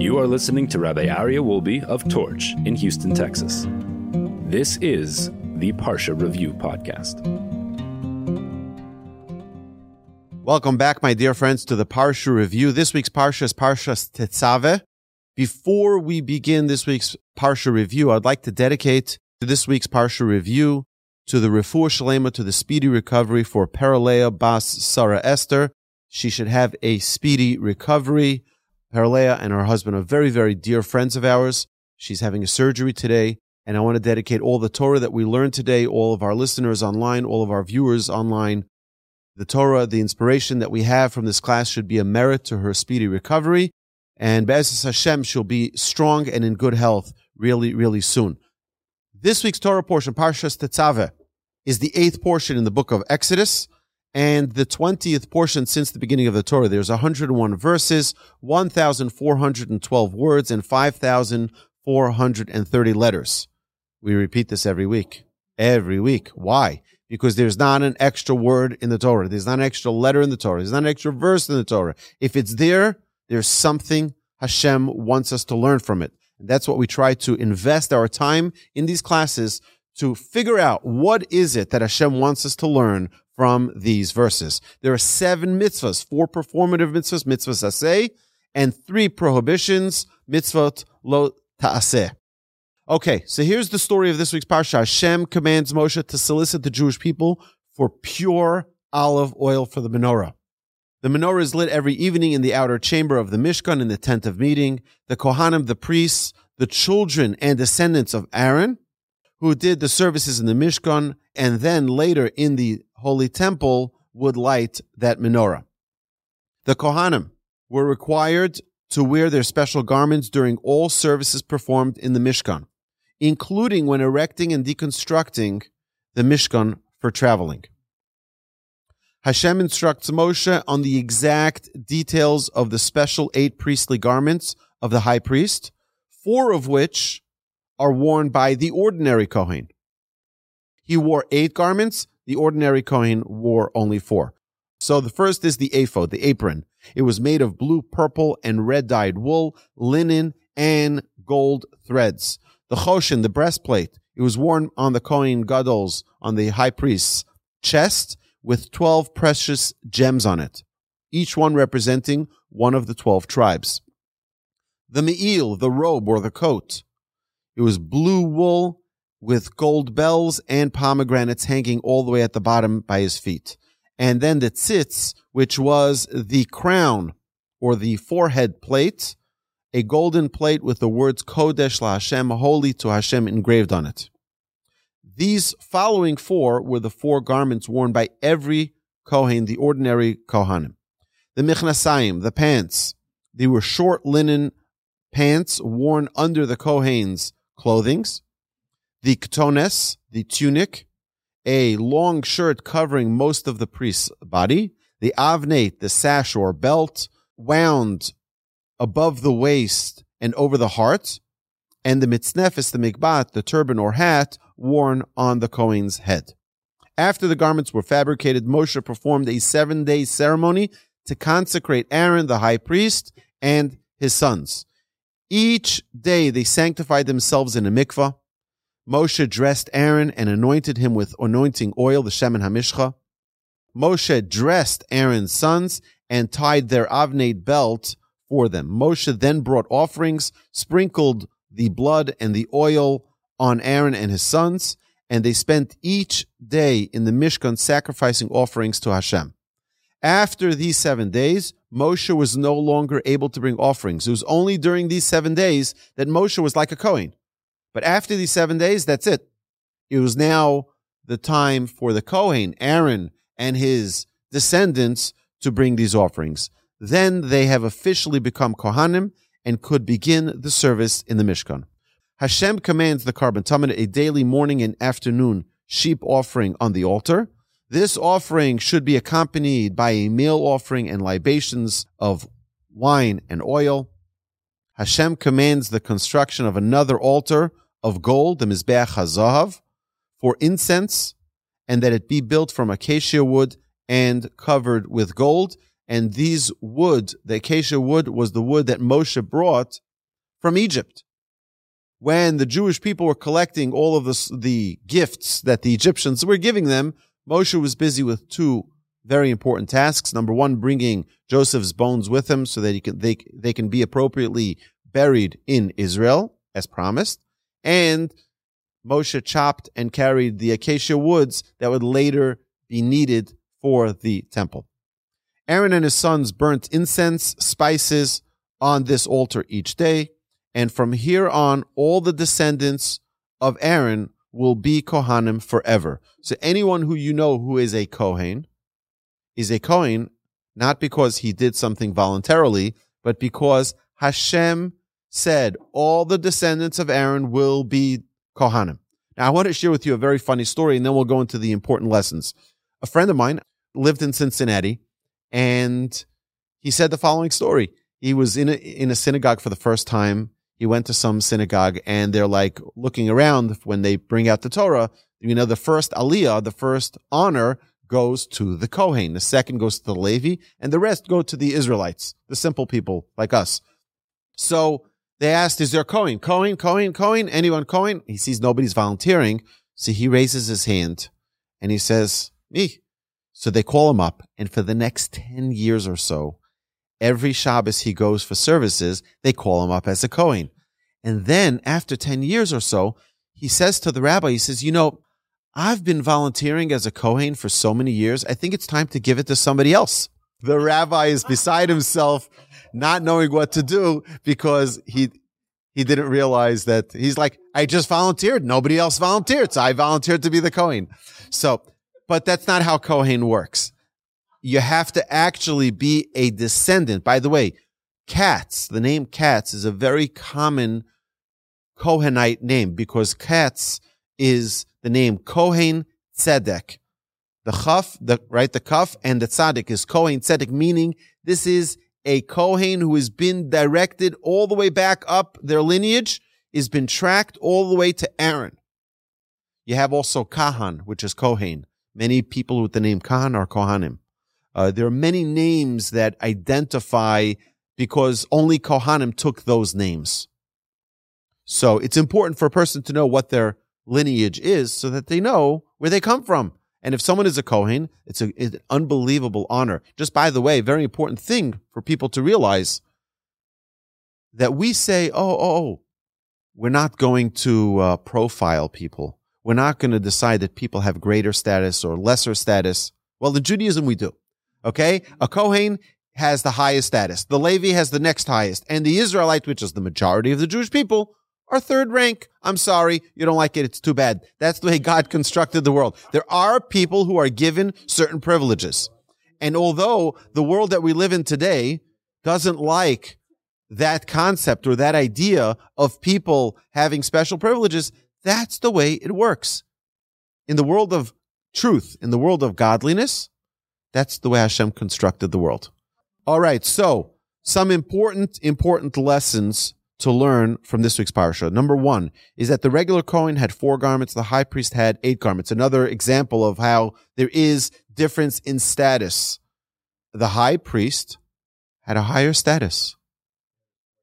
You are listening to Rabbi Aryeh Wolbe of Torch in Houston, Texas. This is the Parsha Review Podcast. Welcome back, my dear friends, to the Parsha Review. This week's Parsha is Parsha Tetzaveh. Before we begin this week's Parsha Review, I'd like to dedicate to this week's Parsha Review to the Refuah Shalema, to the speedy recovery for Perl-Leah Bas Sara Esther. She should have a speedy recovery. Perl-Leah and her husband are very, very dear friends of ours. She's having a surgery today, and I want to dedicate all the Torah that we learned today, all of our listeners online, all of our viewers online. The Torah, the inspiration that we have from this class should be a merit to her speedy recovery. And B'ezras Hashem, she'll be strong and in good health really, really soon. This week's Torah portion, Parshas Tetzaveh, is the eighth portion in the book of Exodus and the 20th portion since the beginning of the Torah. There's 101 verses, 1,412 words, and 5,430 letters. We repeat this every week. Every week. Why? Because there's not an extra word in the Torah. There's not an extra letter in the Torah. There's not an extra verse in the Torah. If it's there, there's something Hashem wants us to learn from it. And that's what we try to invest our time in these classes to figure out what is it that Hashem wants us to learn from these verses. There are seven mitzvahs, four performative mitzvahs, mitzvahs aseh, and three prohibitions, mitzvot lo ta'aseh. Okay, so here's the story of this week's parsha. Hashem commands Moshe to solicit the Jewish people for pure olive oil for the menorah. The menorah is lit every evening in the outer chamber of the Mishkan in the tent of meeting. The Kohanim, the priests, the children and descendants of Aaron, who did the services in the Mishkan and then later in the Holy Temple would light that menorah. The Kohanim were required to wear their special garments during all services performed in the Mishkan, including when erecting and deconstructing the Mishkan for traveling. Hashem instructs Moshe on the exact details of the special eight priestly garments of the high priest, four of which are worn by the ordinary Kohen. He wore eight garments, the ordinary Kohen wore only four. So the first is the ephod, the apron. It was made of blue, purple, and red dyed wool, linen, and gold threads. The choshen, the breastplate, it was worn on the Kohen Gadol's, on the high priest's chest, with 12 precious gems on it, each one representing one of the 12 tribes. The me'il, the robe or the coat, it was blue wool with gold bells and pomegranates hanging all the way at the bottom by his feet. And then the tzitz, which was the crown or the forehead plate, a golden plate with the words Kodesh La Hashem, holy to Hashem engraved on it. These following four were the four garments worn by every Kohen, the ordinary Kohanim. The Michnasayim, the pants, they were short linen pants worn under the Kohen's clothings, the kesones, the tunic, a long shirt covering most of the priest's body, the avnate, the sash or belt, wound above the waist and over the heart, and the mitznefis, the mikbat, the turban or hat, worn on the Kohen's head. After the garments were fabricated, Moshe performed a seven day ceremony to consecrate Aaron, the high priest, and his sons. Each day they sanctified themselves in a mikvah. Moshe dressed Aaron and anointed him with anointing oil, the Shemen HaMishcha. Moshe dressed Aaron's sons and tied their avnate belt for them. Moshe then brought offerings, sprinkled the blood and the oil on Aaron and his sons, and they spent each day in the Mishkan sacrificing offerings to Hashem. After these seven days, Moshe was no longer able to bring offerings. It was only during these seven days that Moshe was like a Kohen. But after these seven days, that's it. It was now the time for the Kohen, Aaron, and his descendants to bring these offerings. Then they have officially become Kohanim and could begin the service in the Mishkan. Hashem commands the korban tamid a daily morning and afternoon sheep offering on the altar. This offering should be accompanied by a meal offering and libations of wine and oil. Hashem commands the construction of another altar of gold, the Mizbeach HaZahav, for incense, and that it be built from acacia wood and covered with gold. And these wood, the acacia wood, was the wood that Moshe brought from Egypt. When the Jewish people were collecting all of the, the gifts that the Egyptians were giving them, Moshe was busy with two very important tasks. Number one, bringing Joseph's bones with him so that he can, they, they can be appropriately buried in Israel as promised. And Moshe chopped and carried the acacia woods that would later be needed for the temple. Aaron and his sons burnt incense, spices on this altar each day. And from here on, all the descendants of Aaron will be Kohanim forever. So anyone who you know who is a Kohen is a Kohen, not because he did something voluntarily, but because Hashem said all the descendants of Aaron will be Kohanim. Now, I want to share with you a very funny story, and then we'll go into the important lessons. A friend of mine lived in Cincinnati, and he said the following story. He was in a, in a synagogue for the first time. He went to some synagogue, and they're like looking around when they bring out the Torah. You know, the first aliyah, the first honor goes to the Kohen. The second goes to the Levi, and the rest go to the Israelites, the simple people like us. So they asked, is there a Cohen? Cohen, Cohen, Cohen? Anyone Cohen? He sees nobody's volunteering. So he raises his hand and he says, me. So they call him up. And for the next 10 years or so, every Shabbos he goes for services, they call him up as a Cohen. And then after 10 years or so, he says to the rabbi, he says, you know, I've been volunteering as a Kohen for so many years. I think it's time to give it to somebody else. The rabbi is beside himself not knowing what to do because he he didn't realize that he's like, I just volunteered. Nobody else volunteered. So I volunteered to be the Kohen. So, but that's not how Kohen works. You have to actually be a descendant. By the way, Katz, the name Katz is a very common Kohenite name because Katz is the name Kohen Tzedek. The Chaf, the, right, the Kaf and the Tzaddik is Kohen Tzedek, meaning this is a Kohen who has been directed all the way back up their lineage, has been tracked all the way to Aaron. You have also Kahan, which is Kohen. Many people with the name Kahan are Kohanim. Uh, there are many names that identify because only Kohanim took those names. So it's important for a person to know what their lineage is so that they know where they come from. And if someone is a Kohen, it's, a, it's an unbelievable honor. Just by the way, very important thing for people to realize that we say, oh, oh, oh we're not going to uh, profile people. We're not going to decide that people have greater status or lesser status. Well, in Judaism, we do. Okay. A Kohen has the highest status. The Levi has the next highest. And the Israelite, which is the majority of the Jewish people, are third rank. I'm sorry. You don't like it. It's too bad. That's the way God constructed the world. There are people who are given certain privileges. And although the world that we live in today doesn't like that concept or that idea of people having special privileges, that's the way it works. In the world of truth, in the world of godliness, that's the way Hashem constructed the world. All right. So some important, important lessons to learn from this week's parsha. Number one is that the regular Kohen had four garments, the high priest had eight garments. Another example of how there is difference in status. The high priest had a higher status.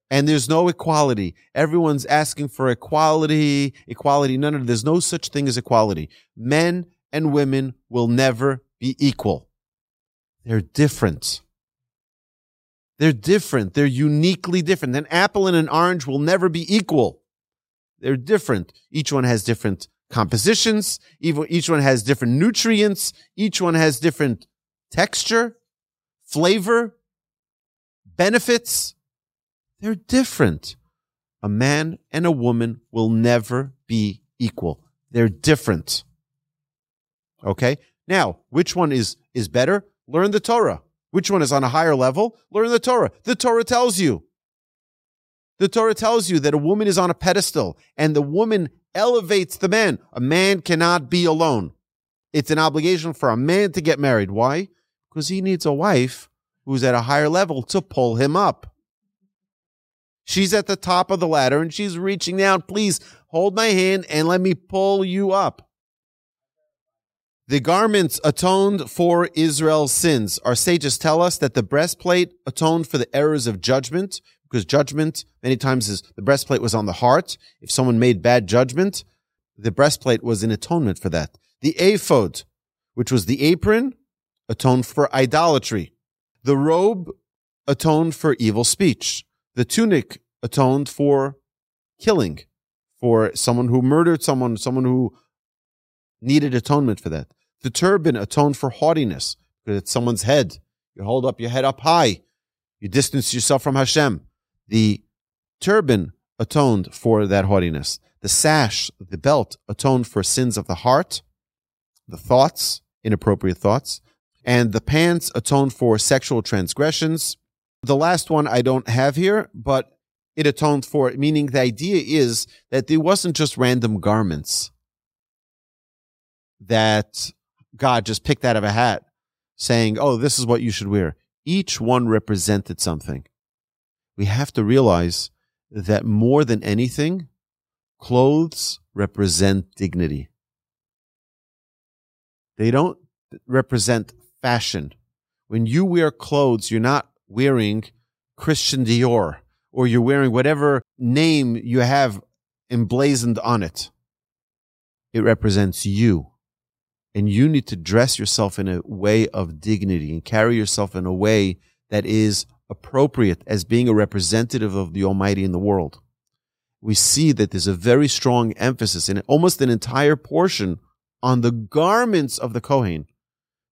And there's no equality. Everyone's asking for equality, equality. No, no, there's no such thing as equality. Men and women will never be equal. They're different. They're different. They're uniquely different. An apple and an orange will never be equal. They're different. Each one has different compositions. Each one has different nutrients. Each one has different texture, flavor, benefits. They're different. A man and a woman will never be equal. They're different. Okay. Now, which one is, is better? Learn the Torah. Which one is on a higher level? Learn the Torah. The Torah tells you. The Torah tells you that a woman is on a pedestal and the woman elevates the man. A man cannot be alone. It's an obligation for a man to get married. Why? Because he needs a wife who's at a higher level to pull him up. She's at the top of the ladder and she's reaching down. Please hold my hand and let me pull you up. The garments atoned for Israel's sins. Our sages tell us that the breastplate atoned for the errors of judgment because judgment many times is the breastplate was on the heart. If someone made bad judgment, the breastplate was an atonement for that. The ephod, which was the apron, atoned for idolatry. The robe atoned for evil speech. The tunic atoned for killing, for someone who murdered someone, someone who needed atonement for that. The turban atoned for haughtiness, because it's someone's head. You hold up your head up high. You distance yourself from Hashem. The turban atoned for that haughtiness. The sash, the belt atoned for sins of the heart, the thoughts, inappropriate thoughts. And the pants atoned for sexual transgressions. The last one I don't have here, but it atoned for, meaning the idea is that there wasn't just random garments that God just picked out of a hat saying, oh, this is what you should wear. Each one represented something. We have to realize that more than anything, clothes represent dignity. They don't represent fashion. When you wear clothes, you're not wearing Christian Dior or you're wearing whatever name you have emblazoned on it. It represents you. And you need to dress yourself in a way of dignity and carry yourself in a way that is appropriate as being a representative of the Almighty in the world. We see that there's a very strong emphasis in almost an entire portion on the garments of the Kohen.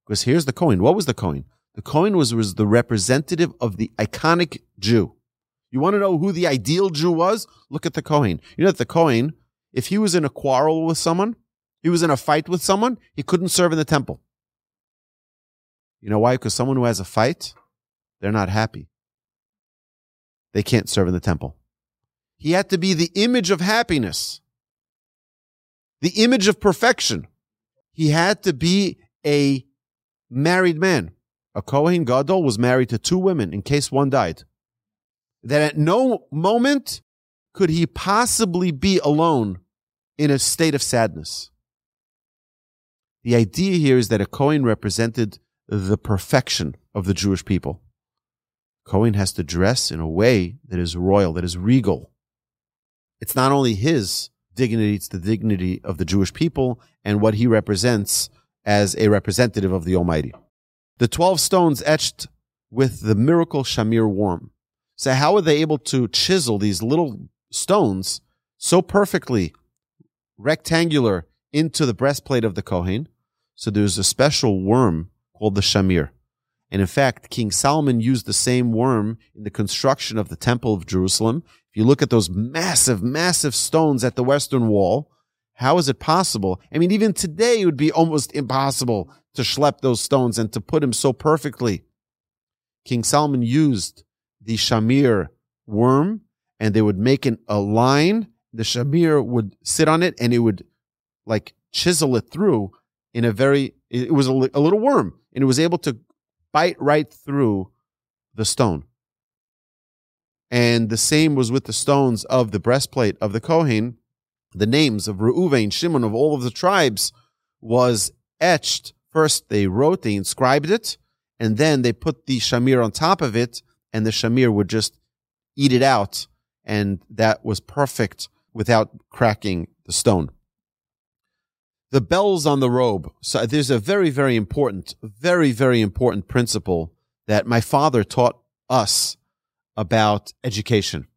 Because here's the Kohen. What was the Kohen? The Kohen was, was the representative of the iconic Jew. You want to know who the ideal Jew was? Look at the Kohen. You know that the Kohen, if he was in a quarrel with someone, he was in a fight with someone, he couldn't serve in the temple. You know why? Because someone who has a fight, they're not happy. They can't serve in the temple. He had to be the image of happiness, the image of perfection. He had to be a married man. A Kohen Gadol was married to two women in case one died. That at no moment could he possibly be alone in a state of sadness. The idea here is that a Kohen represented the perfection of the Jewish people. Kohen has to dress in a way that is royal, that is regal. It's not only his dignity, it's the dignity of the Jewish people and what he represents as a representative of the Almighty. The 12 stones etched with the miracle Shamir worm. So how are they able to chisel these little stones so perfectly rectangular into the breastplate of the Kohen? So there's a special worm called the Shamir. And in fact, King Solomon used the same worm in the construction of the Temple of Jerusalem. If you look at those massive, massive stones at the Western Wall, how is it possible? I mean, even today it would be almost impossible to schlep those stones and to put them so perfectly. King Solomon used the shamir worm and they would make an, a line. The shamir would sit on it and it would like chisel it through in a very, it was a, a little worm and it was able to bite right through the stone. And the same was with the stones of the breastplate of the Kohen the names of Reuven, Shimon, of all of the tribes was etched. First, they wrote, they inscribed it, and then they put the shamir on top of it, and the shamir would just eat it out, and that was perfect without cracking the stone. The bells on the robe. So there's a very, very important, very, very important principle that my father taught us about education.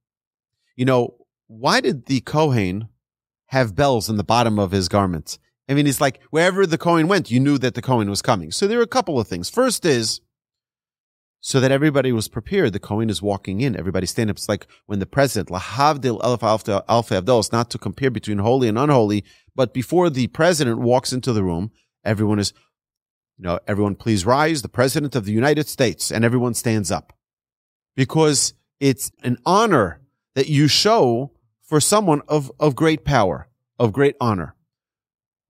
You know, why did the Kohen have bells in the bottom of his garments. I mean, it's like wherever the Kohen went, you knew that the Kohen was coming. So there are a couple of things. First is so that everybody was prepared. The Kohen is walking in. Everybody stand up. It's like when the president, lahavdil alpha alpha alpha avdos, not to compare between holy and unholy, but before the president walks into the room, everyone is, you know, everyone please rise. The president of the United States and everyone stands up because it's an honor that you show for someone of, of great power, of great honor.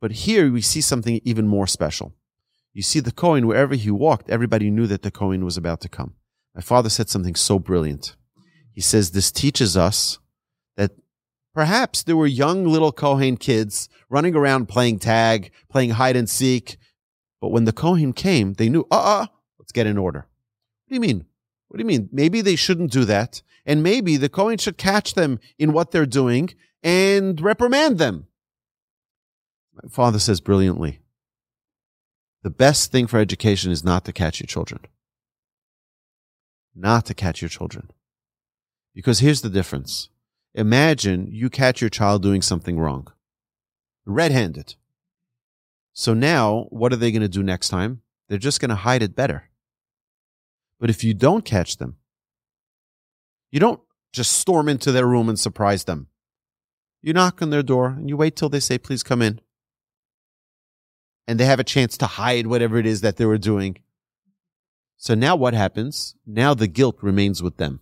But here we see something even more special. You see the Kohen, wherever he walked, everybody knew that the Kohen was about to come. My father said something so brilliant. He says this teaches us that perhaps there were young little Kohen kids running around playing tag, playing hide and seek. But when the Kohen came, they knew, uh uh-uh, let's get in order. What do you mean? What do you mean? Maybe they shouldn't do that. And maybe the Kohen should catch them in what they're doing and reprimand them. My father says brilliantly the best thing for education is not to catch your children. Not to catch your children. Because here's the difference. Imagine you catch your child doing something wrong, red handed. So now, what are they going to do next time? They're just going to hide it better. But if you don't catch them, you don't just storm into their room and surprise them. You knock on their door and you wait till they say, please come in. And they have a chance to hide whatever it is that they were doing. So now what happens? Now the guilt remains with them.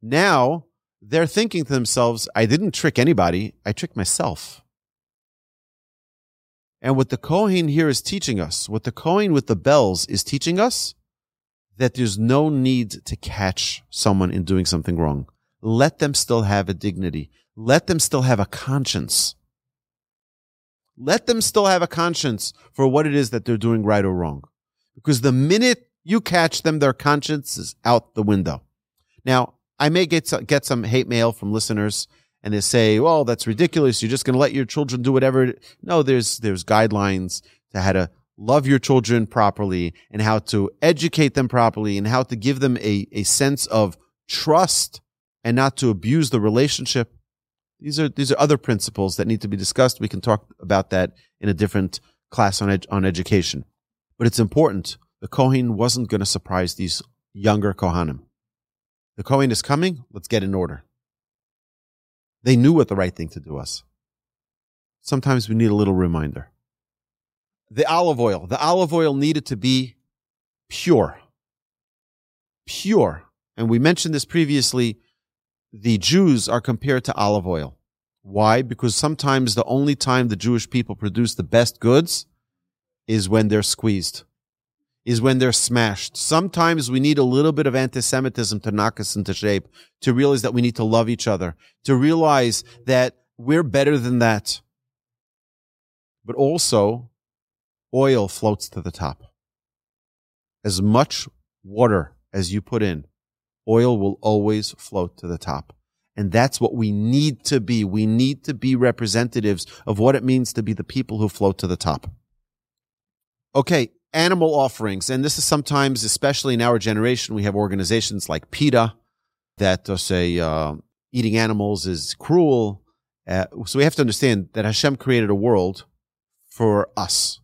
Now they're thinking to themselves, I didn't trick anybody, I tricked myself. And what the Kohen here is teaching us, what the Kohen with the bells is teaching us, that there's no need to catch someone in doing something wrong. Let them still have a dignity. Let them still have a conscience. Let them still have a conscience for what it is that they're doing right or wrong. Because the minute you catch them, their conscience is out the window. Now, I may get some, get some hate mail from listeners and they say, well, that's ridiculous. You're just going to let your children do whatever. No, there's, there's guidelines to how to love your children properly and how to educate them properly and how to give them a, a sense of trust and not to abuse the relationship. These are, these are other principles that need to be discussed. We can talk about that in a different class on, ed, on education. But it's important. The Kohen wasn't going to surprise these younger Kohanim. The Kohen is coming. Let's get in order. They knew what the right thing to do was. Sometimes we need a little reminder the olive oil. The olive oil needed to be pure. Pure. And we mentioned this previously. The Jews are compared to olive oil. Why? Because sometimes the only time the Jewish people produce the best goods is when they're squeezed, is when they're smashed. Sometimes we need a little bit of anti-Semitism to knock us into shape, to realize that we need to love each other, to realize that we're better than that. But also oil floats to the top. As much water as you put in, oil will always float to the top. And that's what we need to be. We need to be representatives of what it means to be the people who float to the top. Okay, animal offerings. And this is sometimes, especially in our generation, we have organizations like PETA that say uh, eating animals is cruel. Uh, so we have to understand that Hashem created a world for us.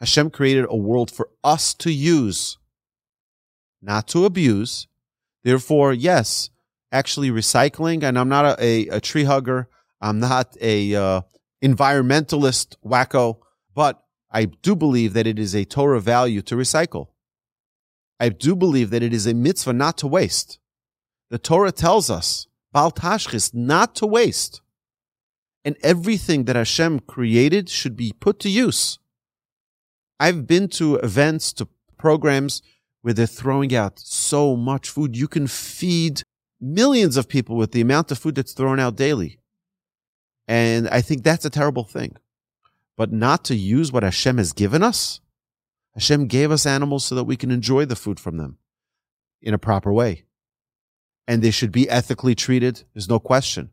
Hashem created a world for us to use, not to abuse. Therefore, yes, actually recycling, and I'm not a, a, a tree hugger. I'm not a uh, environmentalist wacko, but I do believe that it is a Torah value to recycle. I do believe that it is a mitzvah not to waste. The Torah tells us, Bal Tashchis, not to waste. And everything that Hashem created should be put to use. I've been to events, to programs where they're throwing out so much food. You can feed millions of people with the amount of food that's thrown out daily. And I think that's a terrible thing. But not to use what Hashem has given us. Hashem gave us animals so that we can enjoy the food from them in a proper way. And they should be ethically treated. There's no question.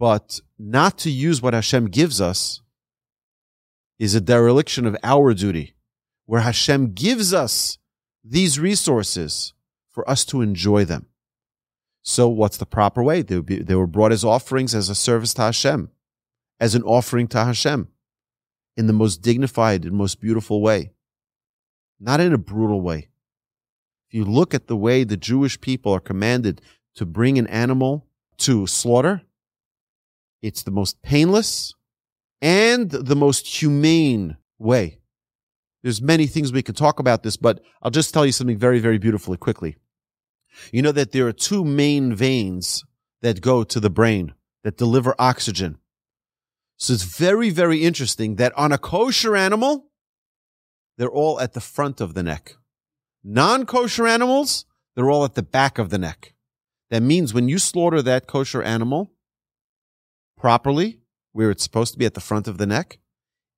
But not to use what Hashem gives us is a dereliction of our duty, where Hashem gives us these resources for us to enjoy them. So, what's the proper way? They, be, they were brought as offerings as a service to Hashem, as an offering to Hashem, in the most dignified and most beautiful way, not in a brutal way. If you look at the way the Jewish people are commanded to bring an animal to slaughter, it's the most painless, and the most humane way. There's many things we could talk about this, but I'll just tell you something very, very beautifully quickly. You know that there are two main veins that go to the brain that deliver oxygen. So it's very, very interesting that on a kosher animal, they're all at the front of the neck. Non kosher animals, they're all at the back of the neck. That means when you slaughter that kosher animal properly, where it's supposed to be at the front of the neck,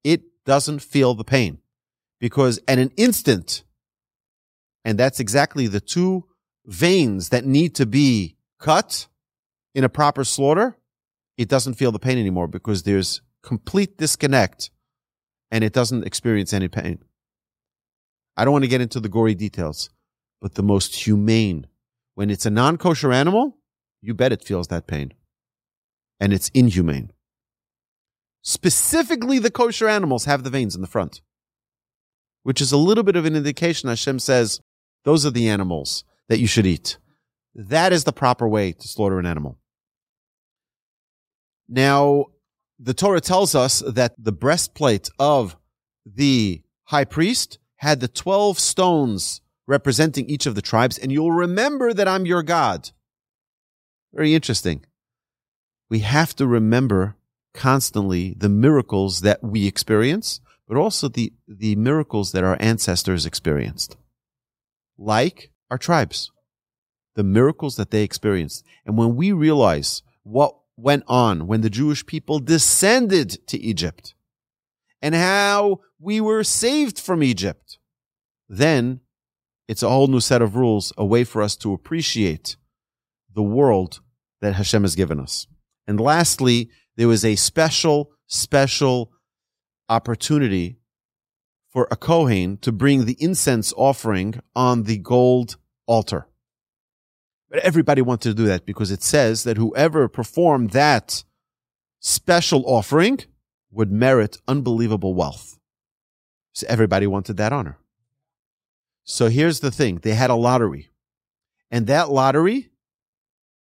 it doesn't feel the pain because at an instant, and that's exactly the two veins that need to be cut in a proper slaughter, it doesn't feel the pain anymore because there's complete disconnect and it doesn't experience any pain. I don't want to get into the gory details, but the most humane, when it's a non kosher animal, you bet it feels that pain. And it's inhumane. Specifically, the kosher animals have the veins in the front, which is a little bit of an indication. Hashem says, those are the animals that you should eat. That is the proper way to slaughter an animal. Now, the Torah tells us that the breastplate of the high priest had the 12 stones representing each of the tribes, and you'll remember that I'm your God. Very interesting. We have to remember constantly the miracles that we experience, but also the, the miracles that our ancestors experienced, like our tribes, the miracles that they experienced. And when we realize what went on when the Jewish people descended to Egypt and how we were saved from Egypt, then it's a whole new set of rules, a way for us to appreciate the world that Hashem has given us. And lastly, there was a special, special opportunity for a Kohen to bring the incense offering on the gold altar. But everybody wanted to do that because it says that whoever performed that special offering would merit unbelievable wealth. So everybody wanted that honor. So here's the thing. They had a lottery. And that lottery,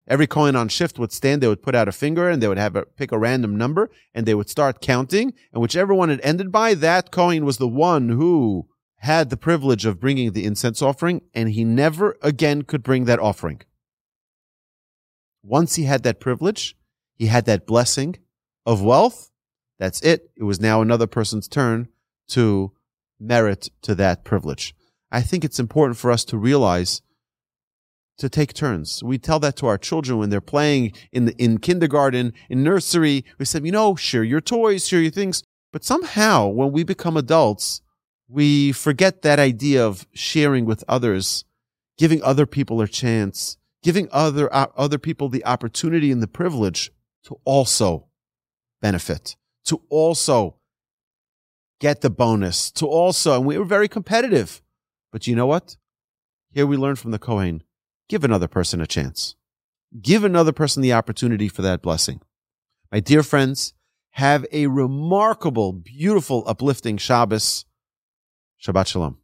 every Kohen on shift would stand, they would put out a finger and they would have a, pick a random number and they would start counting. And whichever one it ended by, that Kohen was the one who had the privilege of bringing the incense offering, and he never again could bring that offering. Once he had that privilege, he had that blessing of wealth. That's it. It was now another person's turn to merit to that privilege. I think it's important for us to realize to take turns. We tell that to our children when they're playing in the, in kindergarten, in nursery. We said, you know, share your toys, share your things. But somehow when we become adults, we forget that idea of sharing with others, giving other people a chance, giving other, uh, other people the opportunity and the privilege to also benefit, to also get the bonus, to also, and we were very competitive. But you know what? Here we learn from the Kohen, give another person a chance. Give another person the opportunity for that blessing. My dear friends, have a remarkable, beautiful, uplifting Shabbos. Shabbat Shalom.